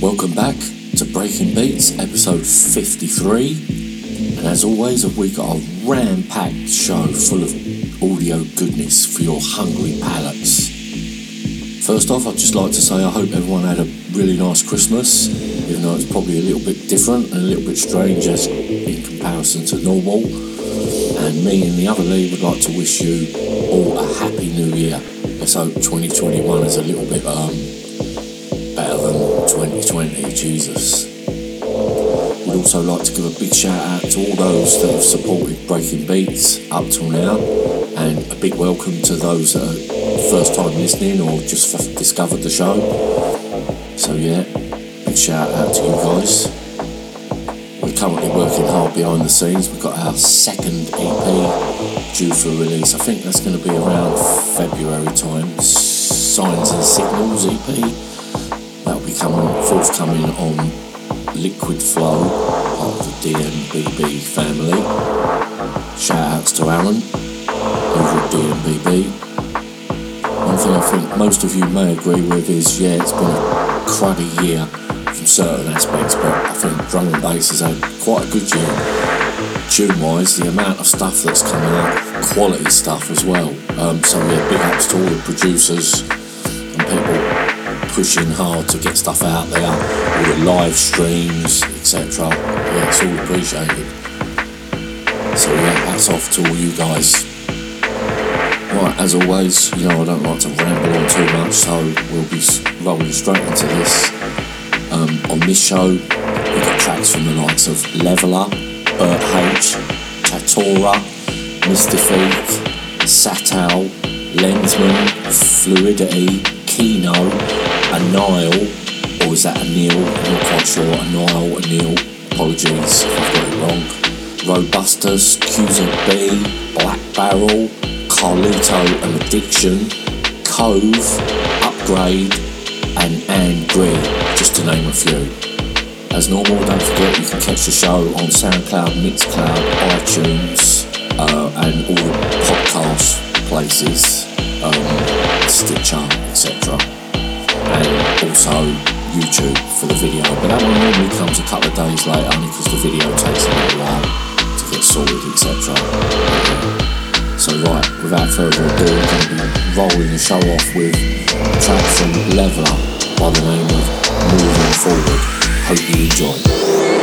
Welcome back to Breaking Beats, episode 53. And as always, we've got a ram packed show full of audio goodness for your hungry palates. First off, I'd just like to say I hope everyone had a really nice Christmas, even though it's probably a little bit different and a little bit strange as in comparison to normal. And me and the other Lee would like to wish you all a happy new year. Let's hope 2021 is a little bit um, 2020, Jesus. We'd also like to give a big shout out to all those that have supported Breaking Beats up till now, and a big welcome to those that are first time listening or just f- discovered the show. So, yeah, big shout out to you guys. We're currently working hard behind the scenes. We've got our second EP due for release. I think that's going to be around February time. Signs and Signals EP. That'll coming forthcoming on Liquid Flow, part of the DMBB family. Shout outs to Aaron over at DMBB. One thing I think most of you may agree with is yeah, it's been a cruddy year from certain aspects, but I think drum and bass has had quite a good year. Tune wise, the amount of stuff that's coming out, quality stuff as well. Um, so yeah, big ups to all the producers pushing hard to get stuff out there, all the live streams, etc. Yeah, it's all appreciated. So yeah, hats off to all you guys. Right, as always, you know I don't like to ramble on too much, so we'll be rolling straight into this. Um, on this show, we've got tracks from the likes of Levela, Bert H, Tatora, Mystifique, Satl, Lensman, Fluidity, Kino, Anile, or is that Anil? I'm not quite sure. Anile, Anil, apologies if I've got it wrong. Robustus, QZB, Black Barrel, Carlito and Addiction, Cove, Upgrade, and Anne Green, just to name a few. As normal, don't forget you can catch the show on SoundCloud, Mixcloud, iTunes, uh, and all the podcast places, um, Stitcher, etc. Also YouTube for the video. But that one normally comes a couple of days later only because the video takes a little while to get sorted, etc. So right, without further ado, I'm going to be rolling the show off with a track from Levela by the name of Moving Forward. Hope you enjoy.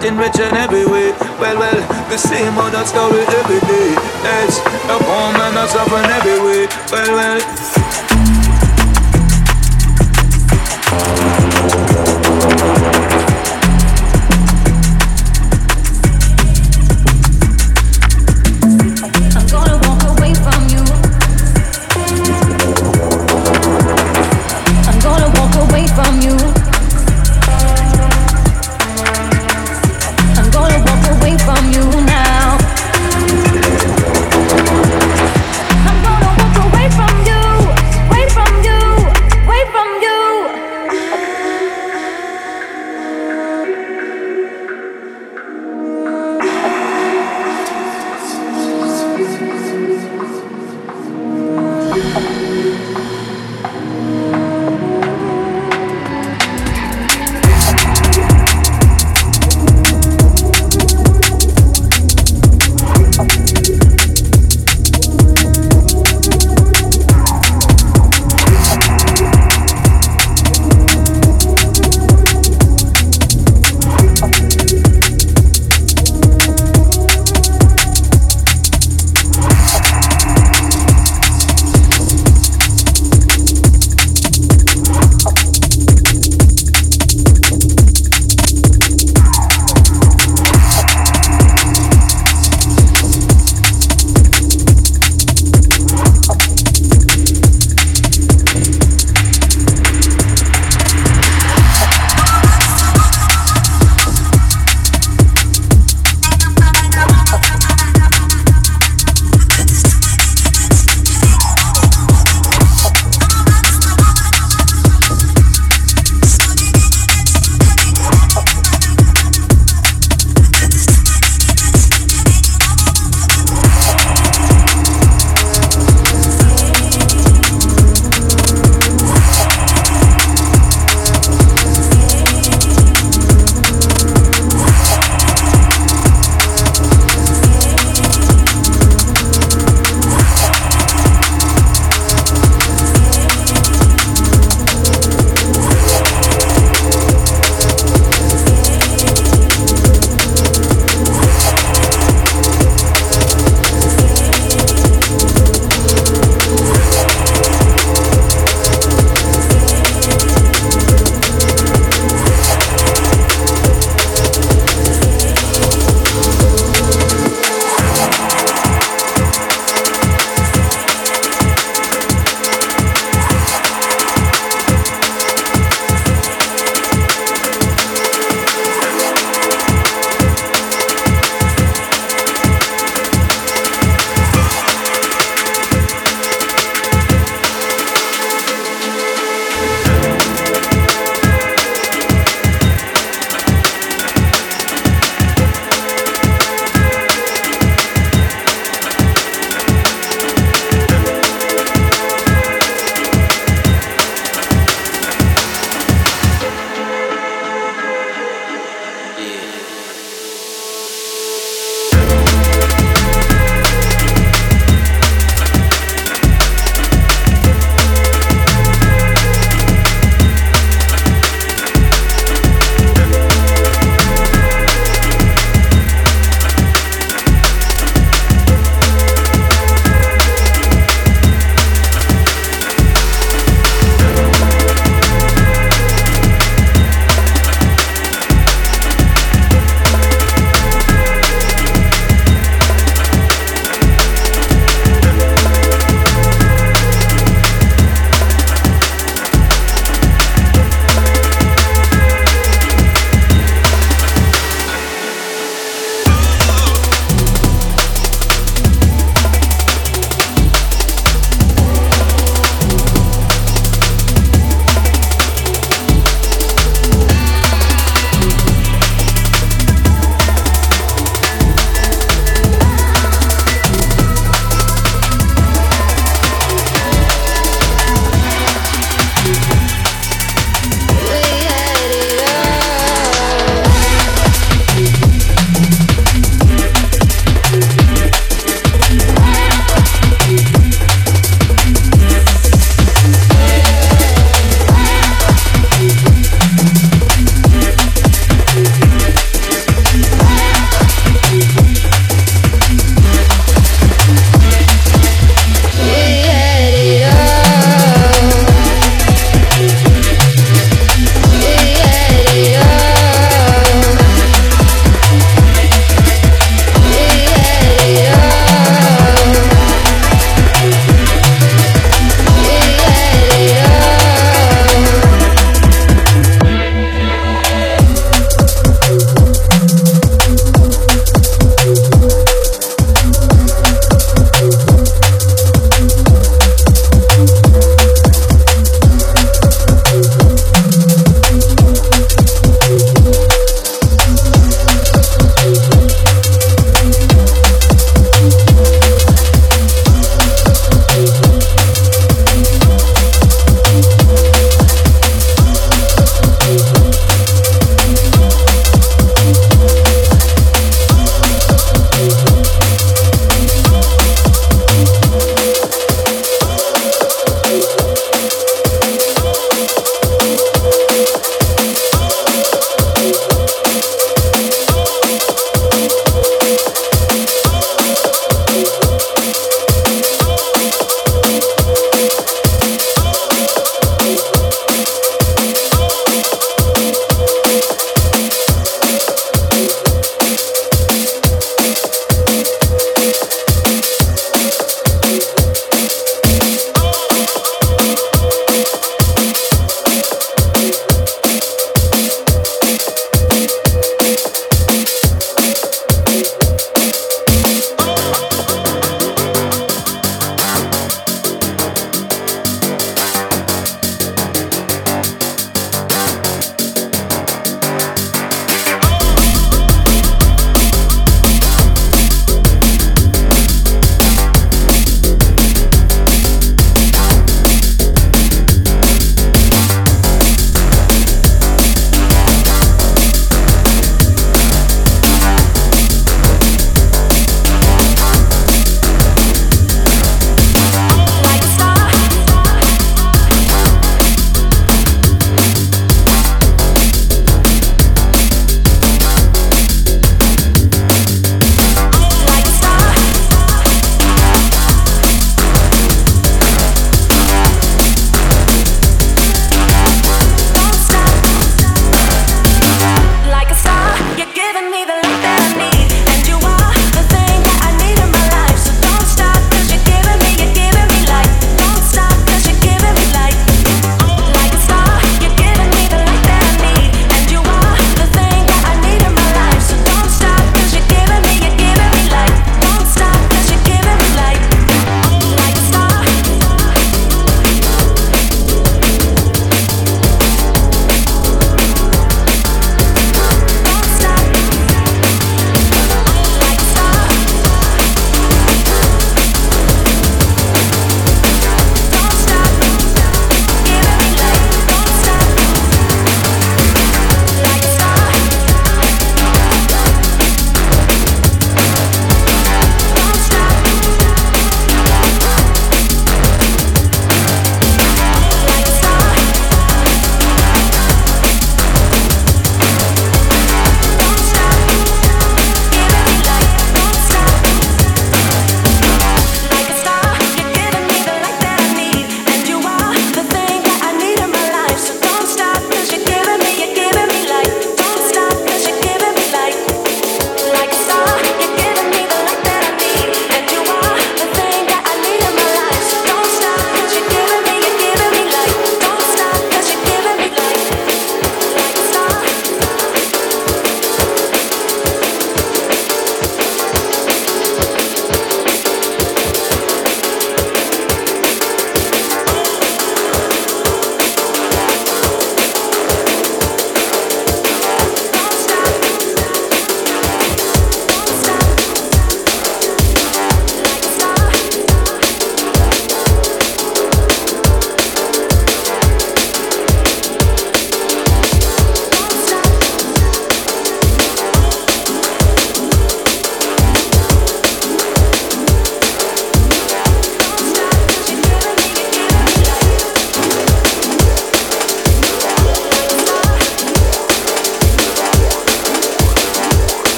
getting rich in every way. Well, well, the same old story every day. It's a poor man that's suffering every way. Well, well.